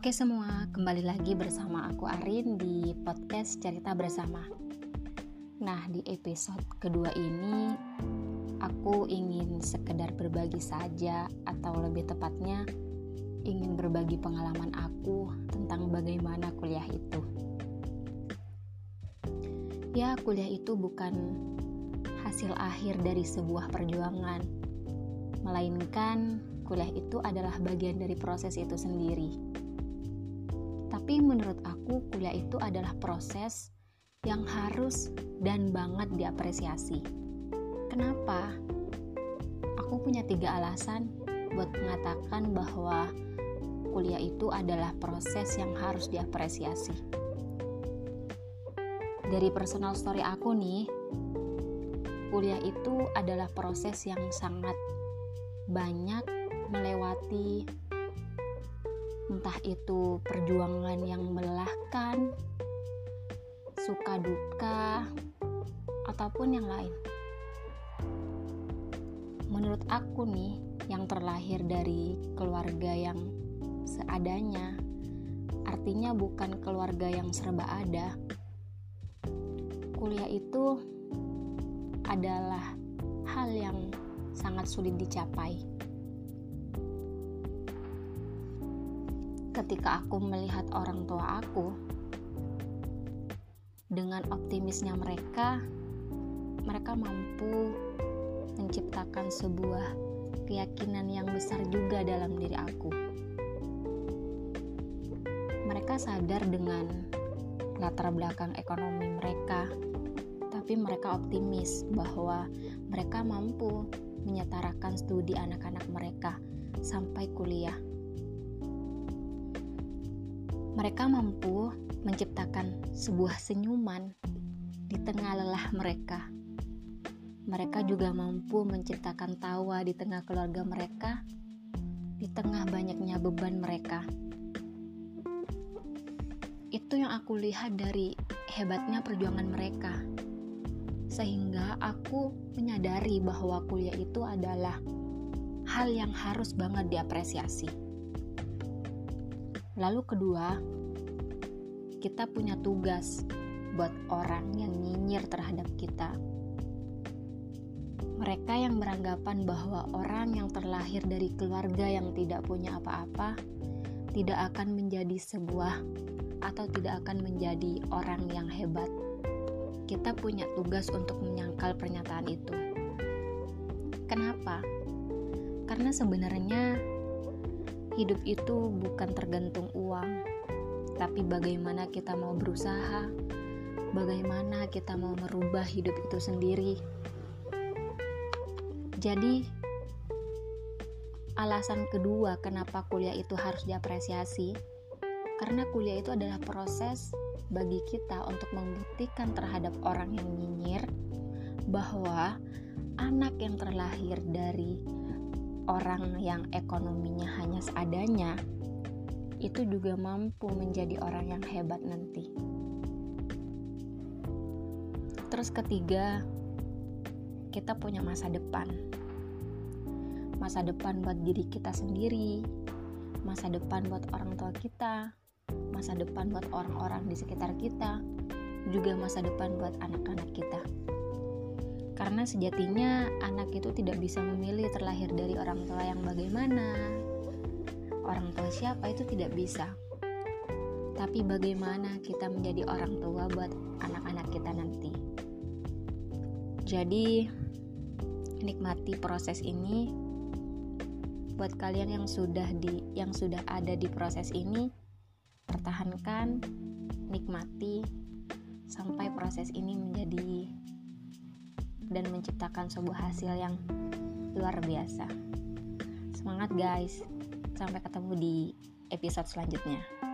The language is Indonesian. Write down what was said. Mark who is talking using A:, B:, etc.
A: Oke semua, kembali lagi bersama aku Arin di podcast Cerita Bersama. Nah, di episode kedua ini aku ingin sekedar berbagi saja atau lebih tepatnya ingin berbagi pengalaman aku tentang bagaimana kuliah itu. Ya, kuliah itu bukan hasil akhir dari sebuah perjuangan, melainkan kuliah itu adalah bagian dari proses itu sendiri tapi menurut aku kuliah itu adalah proses yang harus dan banget diapresiasi. Kenapa? Aku punya tiga alasan buat mengatakan bahwa kuliah itu adalah proses yang harus diapresiasi. Dari personal story aku nih, kuliah itu adalah proses yang sangat banyak melewati entah itu perjuangan yang melelahkan, suka duka, ataupun yang lain. Menurut aku nih, yang terlahir dari keluarga yang seadanya, artinya bukan keluarga yang serba ada. Kuliah itu adalah hal yang sangat sulit dicapai ketika aku melihat orang tua aku dengan optimisnya mereka mereka mampu menciptakan sebuah keyakinan yang besar juga dalam diri aku. Mereka sadar dengan latar belakang ekonomi mereka tapi mereka optimis bahwa mereka mampu menyetarakan studi anak-anak mereka sampai kuliah mereka mampu menciptakan sebuah senyuman di tengah lelah mereka. Mereka juga mampu menciptakan tawa di tengah keluarga mereka, di tengah banyaknya beban mereka. Itu yang aku lihat dari hebatnya perjuangan mereka, sehingga aku menyadari bahwa kuliah itu adalah hal yang harus banget diapresiasi. Lalu kedua, kita punya tugas buat orang yang nyinyir terhadap kita. Mereka yang beranggapan bahwa orang yang terlahir dari keluarga yang tidak punya apa-apa tidak akan menjadi sebuah atau tidak akan menjadi orang yang hebat. Kita punya tugas untuk menyangkal pernyataan itu. Kenapa? Karena sebenarnya hidup itu bukan tergantung uang, tapi bagaimana kita mau berusaha, bagaimana kita mau merubah hidup itu sendiri. Jadi, alasan kedua kenapa kuliah itu harus diapresiasi, karena kuliah itu adalah proses bagi kita untuk membuktikan terhadap orang yang nyinyir bahwa anak yang terlahir dari orang yang ekonominya hanya seadanya itu juga mampu menjadi orang yang hebat nanti. Terus ketiga, kita punya masa depan. Masa depan buat diri kita sendiri, masa depan buat orang tua kita, masa depan buat orang-orang di sekitar kita, juga masa depan buat anak-anak kita. Karena sejatinya anak itu tidak bisa memilih terlahir dari orang tua yang bagaimana. Orang tua siapa itu tidak bisa. Tapi bagaimana kita menjadi orang tua buat anak-anak kita nanti. Jadi nikmati proses ini buat kalian yang sudah di yang sudah ada di proses ini pertahankan nikmati sampai proses ini menjadi dan menciptakan sebuah hasil yang luar biasa. Semangat guys, sampai ketemu di episode selanjutnya.